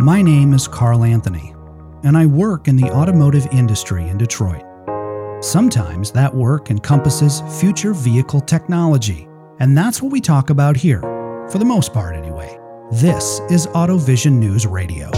My name is Carl Anthony, and I work in the automotive industry in Detroit. Sometimes that work encompasses future vehicle technology, and that's what we talk about here, for the most part anyway. This is AutoVision News Radio.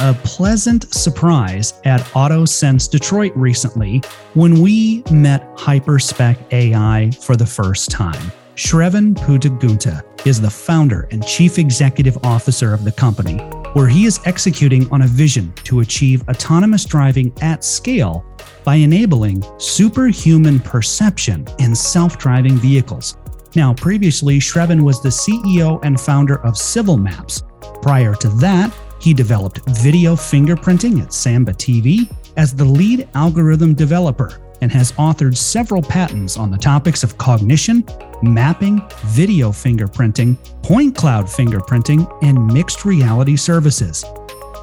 A pleasant surprise at AutoSens Detroit recently when we met Hyperspec AI for the first time. Sravan Puttagunta is the founder and chief executive officer of the company, where he is executing on a vision to achieve autonomous driving at scale by enabling superhuman perception in self driving vehicles. Now, previously, Sravan was the CEO and founder of Civil Maps. Prior to that, he developed video fingerprinting at Samba TV as the lead algorithm developer and has authored several patents on the topics of cognition, mapping, video fingerprinting, point cloud fingerprinting, and mixed reality services.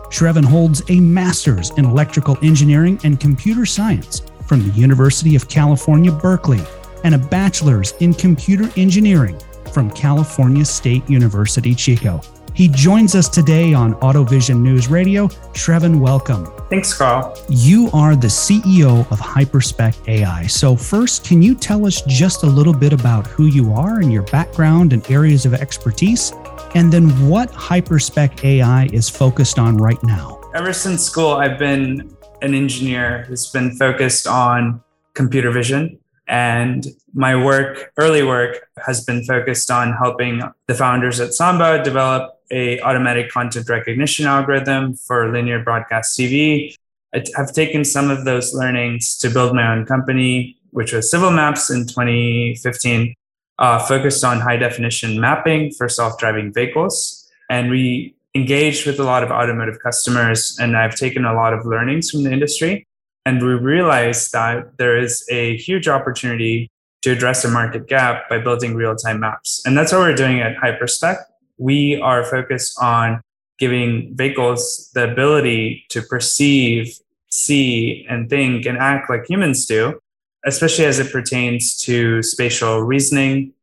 Sravan holds a master's in electrical engineering and computer science from the University of California, Berkeley, and a bachelor's in computer engineering from California State University, Chico. He joins us today on AutoVision News Radio. Sravan, welcome. Thanks, Carl. You are the CEO of Hyperspec AI. So, first, can you tell us just a little bit about who you are and your background and areas of expertise? And then what Hyperspec AI is focused on right now? Ever since school, I've been an engineer who's been focused on computer vision. And my work, early work, has been focused on helping the founders at Samba develop a automatic content recognition algorithm for linear broadcast TV. I have taken some of those learnings to build my own company, which was Civil Maps in 2015, uh, focused on high definition mapping for self-driving vehicles. And we engaged with a lot of automotive customers, and I've taken a lot of learnings from the industry. And we realized that there is a huge opportunity to address a market gap by building real-time maps. And that's what we're doing at Hyperspec we are focused on giving vehicles the ability to perceive, see, and think and act like humans do, especially as it pertains to spatial reasoning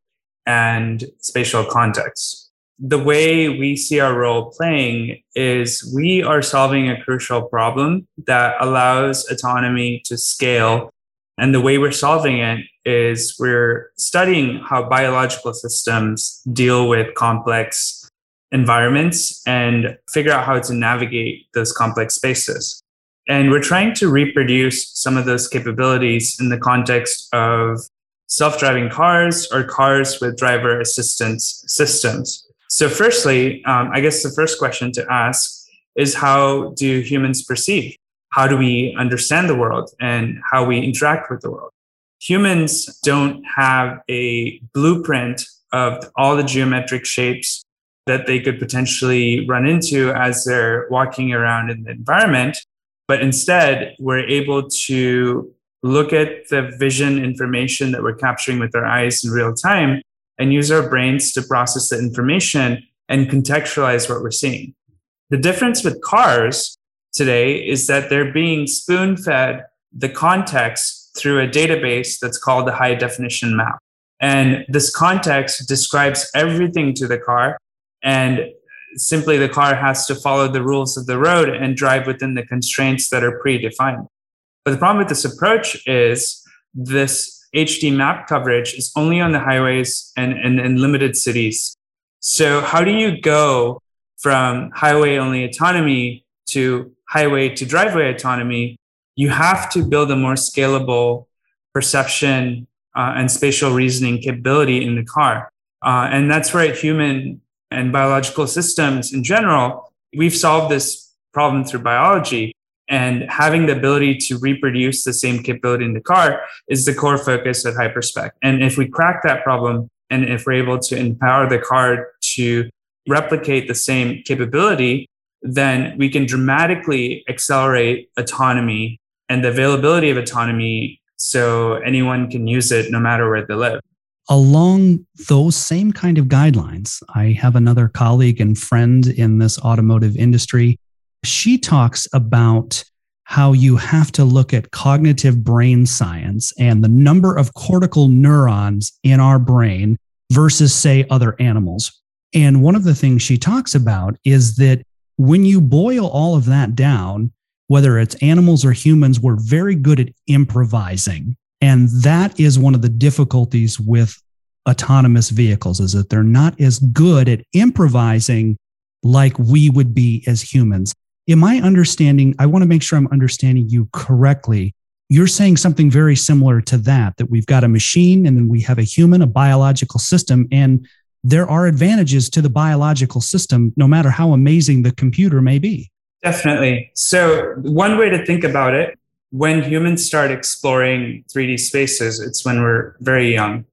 and spatial context. The way we see our role playing is we are solving a crucial problem that allows autonomy to scale. And the way we're solving it is we're studying how biological systems deal with complex environments and figure out how to navigate those complex spaces. And we're trying to reproduce some of those capabilities in the context of self driving cars or cars with driver assistance systems. So, firstly, um, I guess the first question to ask is how do humans perceive? How do we understand the world and how we interact with the world? humans don't have a blueprint of all the geometric shapes that they could potentially run into as they're walking around in the environment. But instead, we're able to look at the vision information that we're capturing with our eyes in real time and use our brains to process the information and contextualize what we're seeing. The difference with cars today is that they're being spoon fed the context through a database that's called the high definition map. And this context describes everything to the car. And simply the car has to follow the rules of the road and drive within the constraints that are predefined. But the problem with this approach is this HD map coverage is only on the highways and, and in limited cities. So, how do you go from highway only autonomy to highway to driveway autonomy you have to build a more scalable perception uh, and spatial reasoning capability in the car. Uh, and that's where human and biological systems in general, we've solved this problem through biology. And having the ability to reproduce the same capability in the car is the core focus at Hyperspec. And if we crack that problem, and if we're able to empower the car to replicate the same capability, then we can dramatically accelerate autonomy and the availability of autonomy so anyone can use it no matter where they live. Along those same kind of guidelines, I have another colleague and friend in this automotive industry. She talks about how you have to look at cognitive brain science and the number of cortical neurons in our brain versus, say, other animals. And one of the things she talks about is that when you boil all of that down, whether it's animals or humans, we're very good at improvising. And that is one of the difficulties with autonomous vehicles is that they're not as good at improvising like we would be as humans. In my understanding, I want to make sure I'm understanding you correctly. You're saying something very similar to that, that we've got a machine and then we have a human, a biological system, and there are advantages to the biological system, no matter how amazing the computer may be. Definitely. So, one way to think about it, when humans start exploring 3D spaces, it's when we're very young.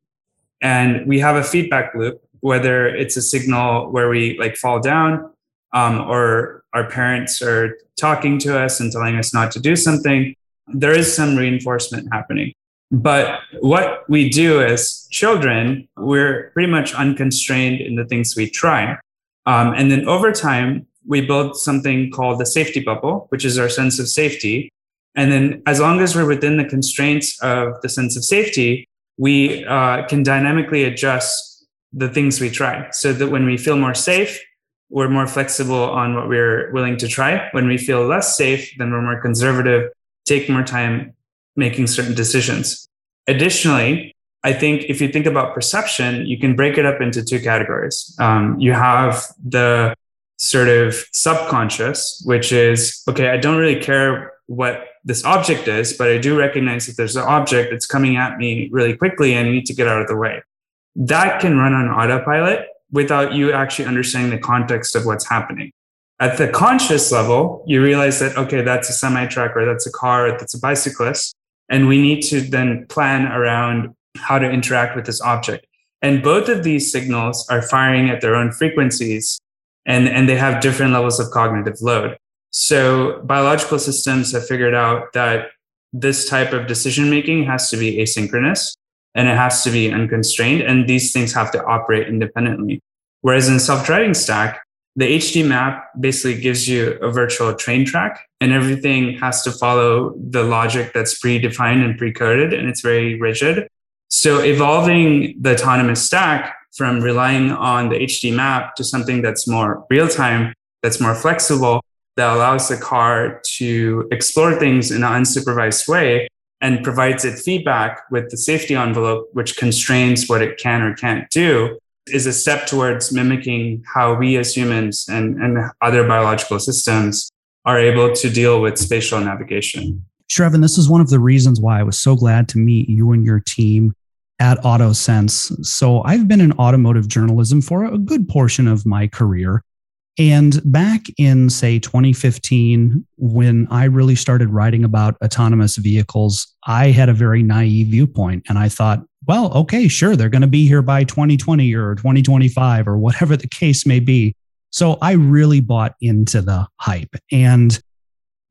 And we have a feedback loop, whether it's a signal where we like fall down um, or our parents are talking to us and telling us not to do something, there is some reinforcement happening. But what we do as children, we're pretty much unconstrained in the things we try. Um, and then over time, we build something called the safety bubble, which is our sense of safety. And then as long as we're within the constraints of the sense of safety, we uh, can dynamically adjust the things we try so that when we feel more safe, we're more flexible on what we're willing to try. When we feel less safe, then we're more conservative, take more time making certain decisions. Additionally, I think if you think about perception, you can break it up into two categories. Um, you have the sort of subconscious, which is okay, I don't really care what this object is, but I do recognize that there's an object that's coming at me really quickly and I need to get out of the way. That can run on autopilot without you actually understanding the context of what's happening. At the conscious level, you realize that, okay, that's a semi truck or that's a car, or that's a bicyclist. And we need to then plan around how to interact with this object. And both of these signals are firing at their own frequencies and, and they have different levels of cognitive load. So biological systems have figured out that this type of decision making has to be asynchronous and it has to be unconstrained. And these things have to operate independently. Whereas in self-driving stack, the HD map basically gives you a virtual train track and everything has to follow the logic that's predefined and pre-coded and it's very rigid. So evolving the autonomous stack from relying on the HD map to something that's more real time, that's more flexible, that allows the car to explore things in an unsupervised way and provides it feedback with the safety envelope, which constrains what it can or can't do, is a step towards mimicking how we as humans and, and other biological systems are able to deal with spatial navigation. Sravan, this is one of the reasons why I was so glad to meet you and your team at AutoSens. So I've been in automotive journalism for a good portion of my career. And back in, say, 2015, when I really started writing about autonomous vehicles, I had a very naive viewpoint. And I thought, well, okay, sure, they're going to be here by 2020 or 2025 or whatever the case may be. So I really bought into the hype. And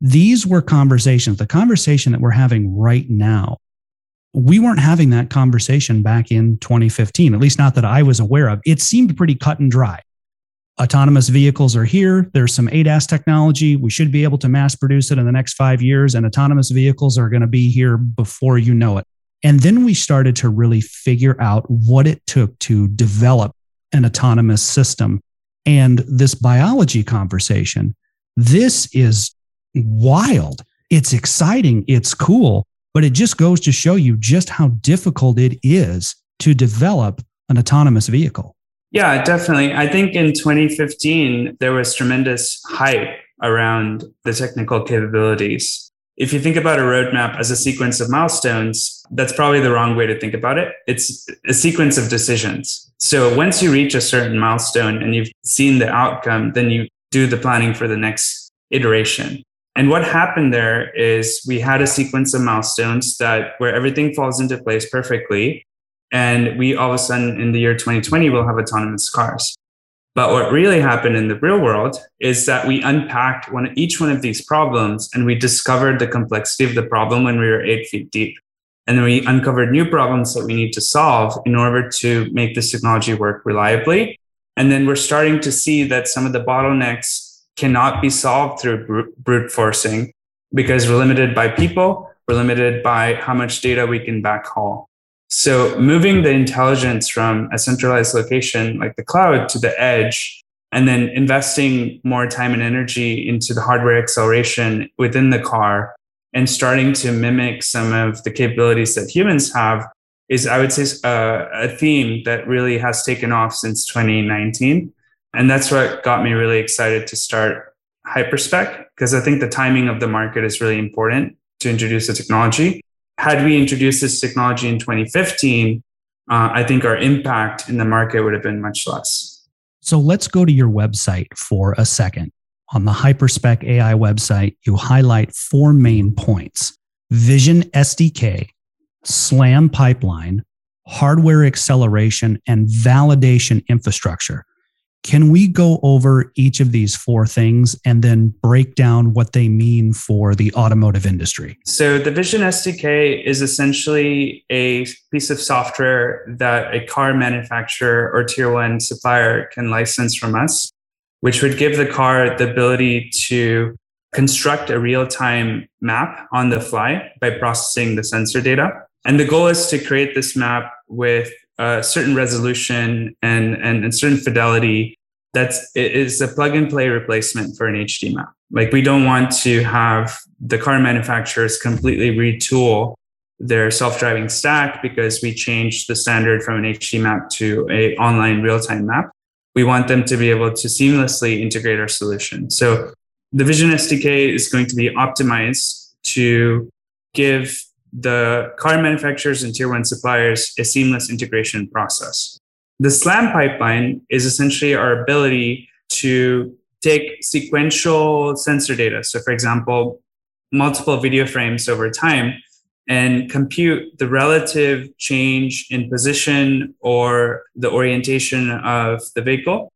these were conversations, the conversation that we're having right now. We weren't having that conversation back in 2015, at least not that I was aware of. It seemed pretty cut and dry autonomous vehicles are here. There's some ADAS technology. We should be able to mass produce it in the next five years, and autonomous vehicles are going to be here before you know it. And then we started to really figure out what it took to develop an autonomous system. And this biology conversation, this is wild. It's exciting. It's cool. But it just goes to show you just how difficult it is to develop an autonomous vehicle. Yeah, definitely. I think in 2015, there was tremendous hype around the technical capabilities. If you think about a roadmap as a sequence of milestones, that's probably the wrong way to think about it. It's a sequence of decisions. So once you reach a certain milestone and you've seen the outcome, then you do the planning for the next iteration. And what happened there is we had a sequence of milestones that where everything falls into place perfectly. And we all of a sudden in the year 2020 will have autonomous cars. But what really happened in the real world is that we unpacked one, each one of these problems and we discovered the complexity of the problem when we were eight feet deep. And then we uncovered new problems that we need to solve in order to make this technology work reliably. And then we're starting to see that some of the bottlenecks cannot be solved through brute forcing because we're limited by people, we're limited by how much data we can backhaul. So moving the intelligence from a centralized location like the cloud to the edge, and then investing more time and energy into the hardware acceleration within the car and starting to mimic some of the capabilities that humans have is, I would say, uh, a theme that really has taken off since 2019. And that's what got me really excited to start Hyperspec, because I think the timing of the market is really important to introduce the technology. Had we introduced this technology in 2015, uh, I think our impact in the market would have been much less. So let's go to your website for a second. On the Hyperspec AI website, you highlight four main points Vision SDK, SLAM pipeline, hardware acceleration, and validation infrastructure. Can we go over each of these four things and then break down what they mean for the automotive industry? So, the Vision SDK is essentially a piece of software that a car manufacturer or tier one supplier can license from us, which would give the car the ability to construct a real time map on the fly by processing the sensor data. And the goal is to create this map with a certain resolution and, and, and certain fidelity that's it is a plug and play replacement for an HD map. Like we don't want to have the car manufacturers completely retool their self-driving stack because we changed the standard from an HD map to a online real-time map. We want them to be able to seamlessly integrate our solution. So the Vision SDK is going to be optimized to give the car manufacturers and tier one suppliers a seamless integration process. The SLAM pipeline is essentially our ability to take sequential sensor data. So, for example, multiple video frames over time and compute the relative change in position or the orientation of the vehicle.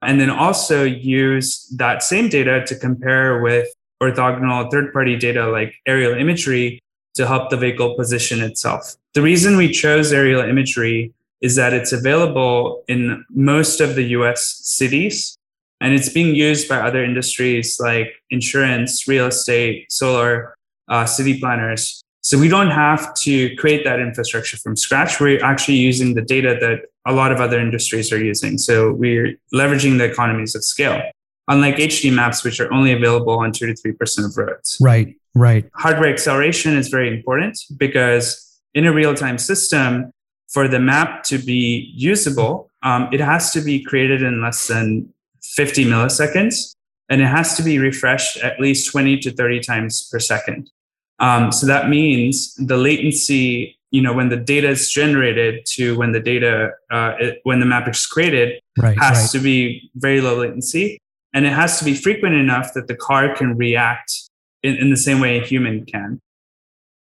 And then also use that same data to compare with orthogonal third party data like aerial imagery to help the vehicle position itself. The reason we chose aerial imagery is that it's available in most of the US cities and it's being used by other industries like insurance, real estate, solar, uh, city planners. So we don't have to create that infrastructure from scratch. We're actually using the data that a lot of other industries are using. So we're leveraging the economies of scale, unlike HD maps, which are only available on two to 3% of roads. Right. Right. Hardware acceleration is very important because in a real time system, for the map to be usable, um, it has to be created in less than 50 milliseconds and it has to be refreshed at least 20 to 30 times per second. Um, so that means the latency, you know, when the data is generated to when the data, uh, it, when the map is created, right, has right. to be very low latency. And it has to be frequent enough that the car can react in, in the same way a human can.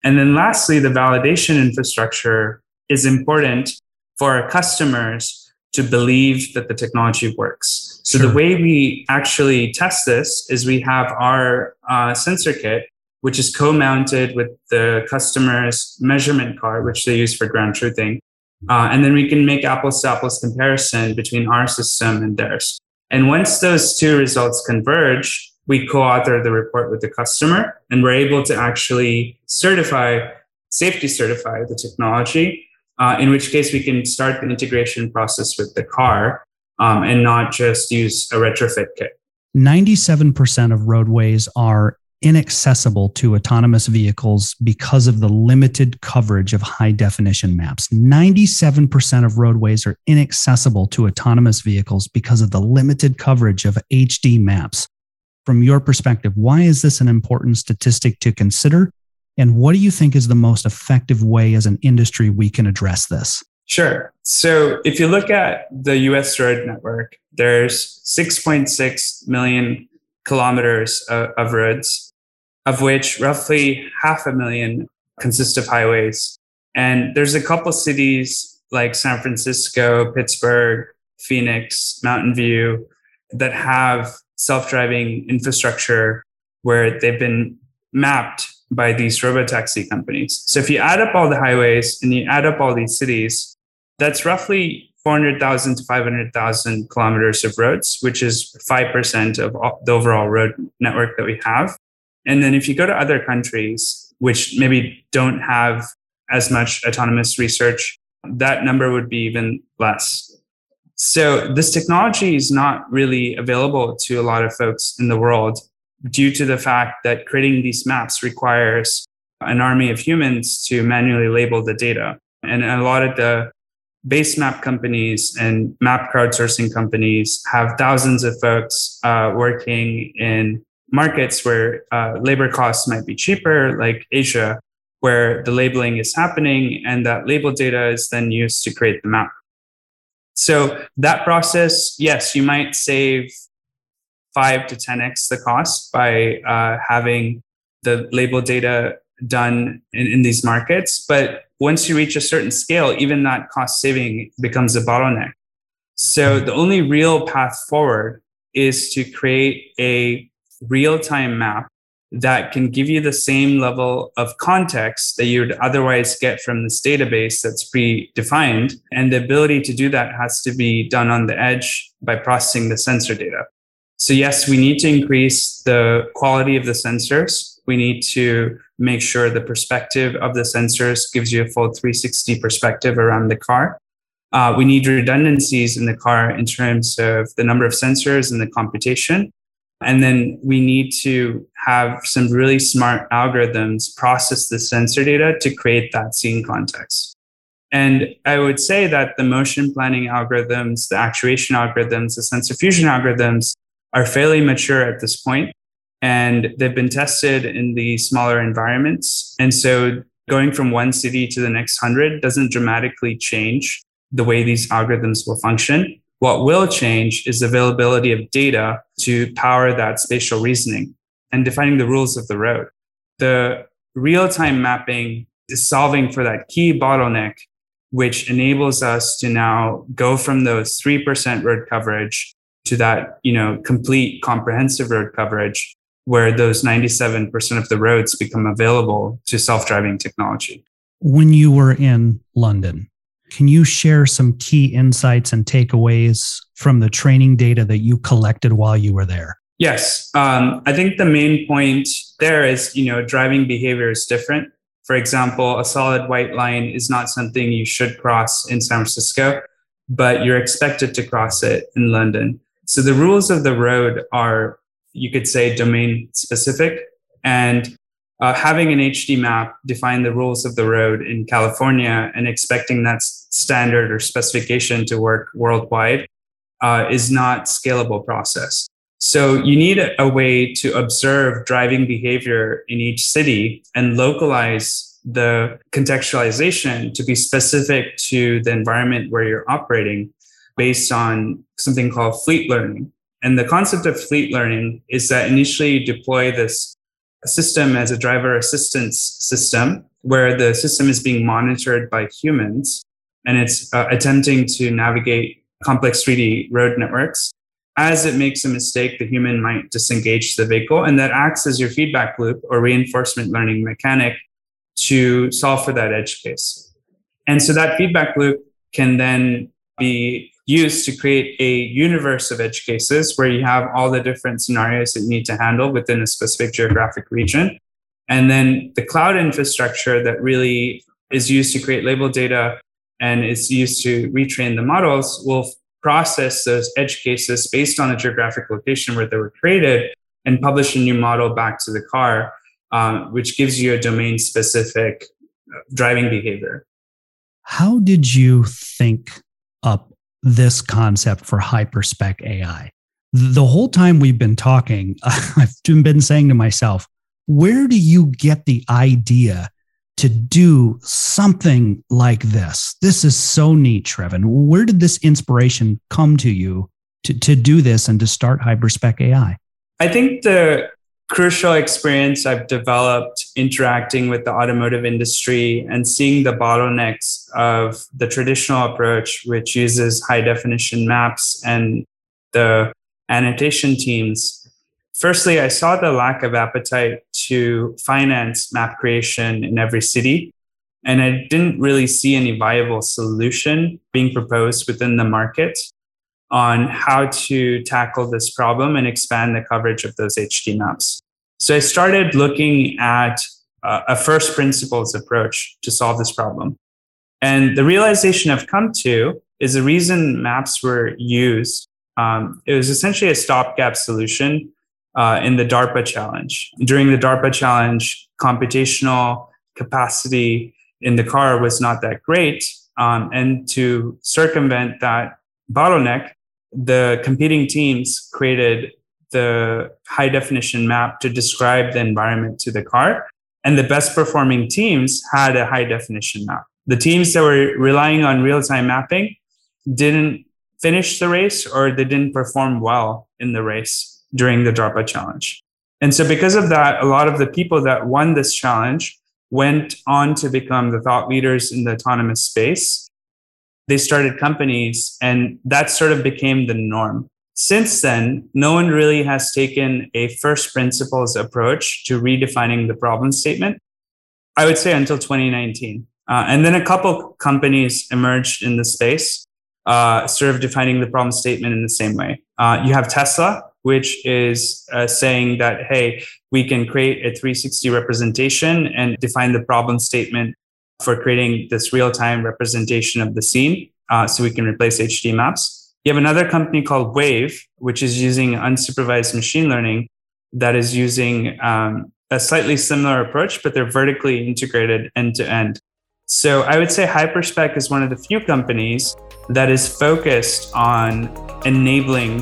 And then lastly, the validation infrastructure is important for our customers to believe that the technology works. So sure. the way we actually test this is we have our uh, sensor kit, which is co-mounted with the customer's measurement card, which they use for ground truthing. Uh, and then we can make apples to apples comparison between our system and theirs. And once those two results converge, we co-author the report with the customer and we're able to actually certify safety certify the technology uh, in which case we can start the integration process with the car um, and not just use a retrofit kit 97% of roadways are inaccessible to autonomous vehicles because of the limited coverage of high definition maps. 97% of roadways are inaccessible to autonomous vehicles because of the limited coverage of HD maps from your perspective, why is this an important statistic to consider? And what do you think is the most effective way as an industry we can address this? Sure. So if you look at the US road network, there's 6.6 million kilometers of, roads, of which roughly half a million consist of highways. And there's a couple cities like San Francisco, Pittsburgh, Phoenix, Mountain View that have self-driving infrastructure where they've been mapped by these robotaxi companies. So if you add up all the highways and you add up all these cities, that's roughly 400,000 to 500,000 kilometers of roads, which is 5% of the overall road network that we have. And then if you go to other countries, which maybe don't have as much autonomous research, that number would be even less. So this technology is not really available to a lot of folks in the world due to the fact that creating these maps requires an army of humans to manually label the data. And a lot of the base map companies and map crowdsourcing companies have thousands of folks uh, working in markets where uh, labor costs might be cheaper, like Asia, where the labeling is happening and that label data is then used to create the map. So that process, yes, you might save five to 10x the cost by uh, having the label data done in, in these markets. But once you reach a certain scale, even that cost saving becomes a bottleneck. So the only real path forward is to create a real time map that can give you the same level of context that you'd otherwise get from this database that's predefined. And the ability to do that has to be done on the edge by processing the sensor data. So, yes, we need to increase the quality of the sensors. We need to make sure the perspective of the sensors gives you a full 360 perspective around the car. Uh, we need redundancies in the car in terms of the number of sensors and the computation. And then we need to have some really smart algorithms process the sensor data to create that scene context. And I would say that the motion planning algorithms, the actuation algorithms, the sensor fusion algorithms are fairly mature at this point, and they've been tested in the smaller environments. And so going from one city to the next hundred doesn't dramatically change the way these algorithms will function. What will change is availability of data to power that spatial reasoning and defining the rules of the road. The real time mapping is solving for that key bottleneck, which enables us to now go from those 3% road coverage to that, you know, complete comprehensive road coverage where those 97% of the roads become available to self-driving technology. When you were in London, can you share some key insights and takeaways from the training data that you collected while you were there? Yes, um, I think the main point there is you know driving behavior is different. For example, a solid white line is not something you should cross in San Francisco, but you're expected to cross it in London. So the rules of the road are, you could say, domain specific, and uh, having an HD map define the rules of the road in California and expecting that standard or specification to work worldwide uh, is not scalable process. So you need a way to observe driving behavior in each city and localize the contextualization to be specific to the environment where you're operating based on something called fleet learning. And the concept of fleet learning is that initially you deploy this system as a driver assistance system where the system is being monitored by humans and it's uh, attempting to navigate complex 3D road networks. As it makes a mistake, the human might disengage the vehicle, and that acts as your feedback loop or reinforcement learning mechanic to solve for that edge case. And so that feedback loop can then be used to create a universe of edge cases where you have all the different scenarios that you need to handle within a specific geographic region. And then the cloud infrastructure that really is used to create label data and is used to retrain the models will process those edge cases based on the geographic location where they were created and publish a new model back to the car, um, which gives you a domain specific uh, driving behavior. How did you think up this concept for hyperspec AI? The whole time we've been talking, I've been saying to myself, where do you get the idea to do something like this. This is so neat, Sravan. Where did this inspiration come to you to, to do this and to start Hyperspec AI? I think the crucial experience I've developed interacting with the automotive industry and seeing the bottlenecks of the traditional approach, which uses high definition maps and the annotation teams Firstly, I saw the lack of appetite to finance map creation in every city. And I didn't really see any viable solution being proposed within the market on how to tackle this problem and expand the coverage of those HD maps. So I started looking at uh, a first principles approach to solve this problem. And the realization I've come to is the reason maps were used. Um, it was essentially a stopgap solution uh, in the DARPA challenge. During the DARPA challenge, computational capacity in the car was not that great. Um, and to circumvent that bottleneck, the competing teams created the high definition map to describe the environment to the car. And the best performing teams had a high definition map. The teams that were relying on real time mapping didn't finish the race or they didn't perform well in the race during the DARPA challenge. And so, because of that, a lot of the people that won this challenge went on to become the thought leaders in the autonomous space. They started companies, and that sort of became the norm. Since then, no one really has taken a first principles approach to redefining the problem statement. I would say until 2019. Uh, and then a couple companies emerged in the space, uh, sort of defining the problem statement in the same way. Uh, you have Tesla, which is uh, saying that, hey, we can create a 360 representation and define the problem statement for creating this real time representation of the scene uh, so we can replace HD maps. You have another company called Wayve, which is using unsupervised machine learning that is using um, a slightly similar approach, but they're vertically integrated end to end. So I would say Hyperspec is one of the few companies that is focused on enabling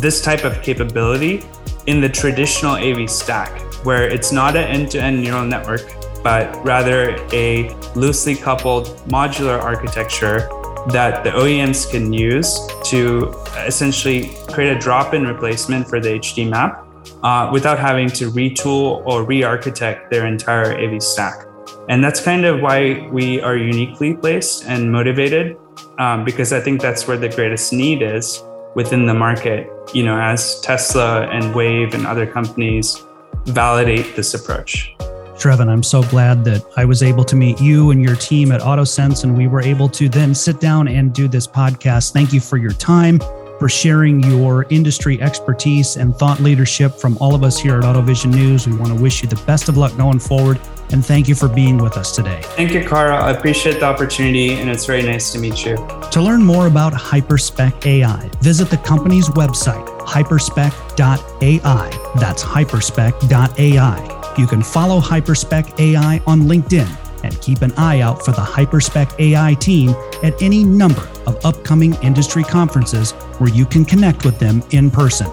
this type of capability in the traditional AV stack, where it's not an end to end neural network, but rather a loosely coupled modular architecture that the OEMs can use to essentially create a drop in replacement for the HD map uh, without having to retool or re architect their entire AV stack. And that's kind of why we are uniquely placed and motivated, um, because I think that's where the greatest need is within the market, you know, as Tesla and Wayve and other companies validate this approach. Sravan, I'm so glad that I was able to meet you and your team at AutoSens, and we were able to then sit down and do this podcast. Thank you for your time, for sharing your industry expertise and thought leadership from all of us here at AutoVision News. We want to wish you the best of luck going forward and thank you for being with us today. Thank you, Carl. I appreciate the opportunity, and it's very nice to meet you. To learn more about Hyperspec AI, visit the company's website, hyperspec.ai. That's hyperspec.ai. You can follow Hyperspec AI on LinkedIn and keep an eye out for the Hyperspec AI team at any number of upcoming industry conferences where you can connect with them in person.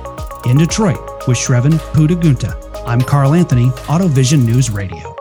In Detroit with Sravan Puttagunta, I'm Carl Anthony, AutoVision News Radio.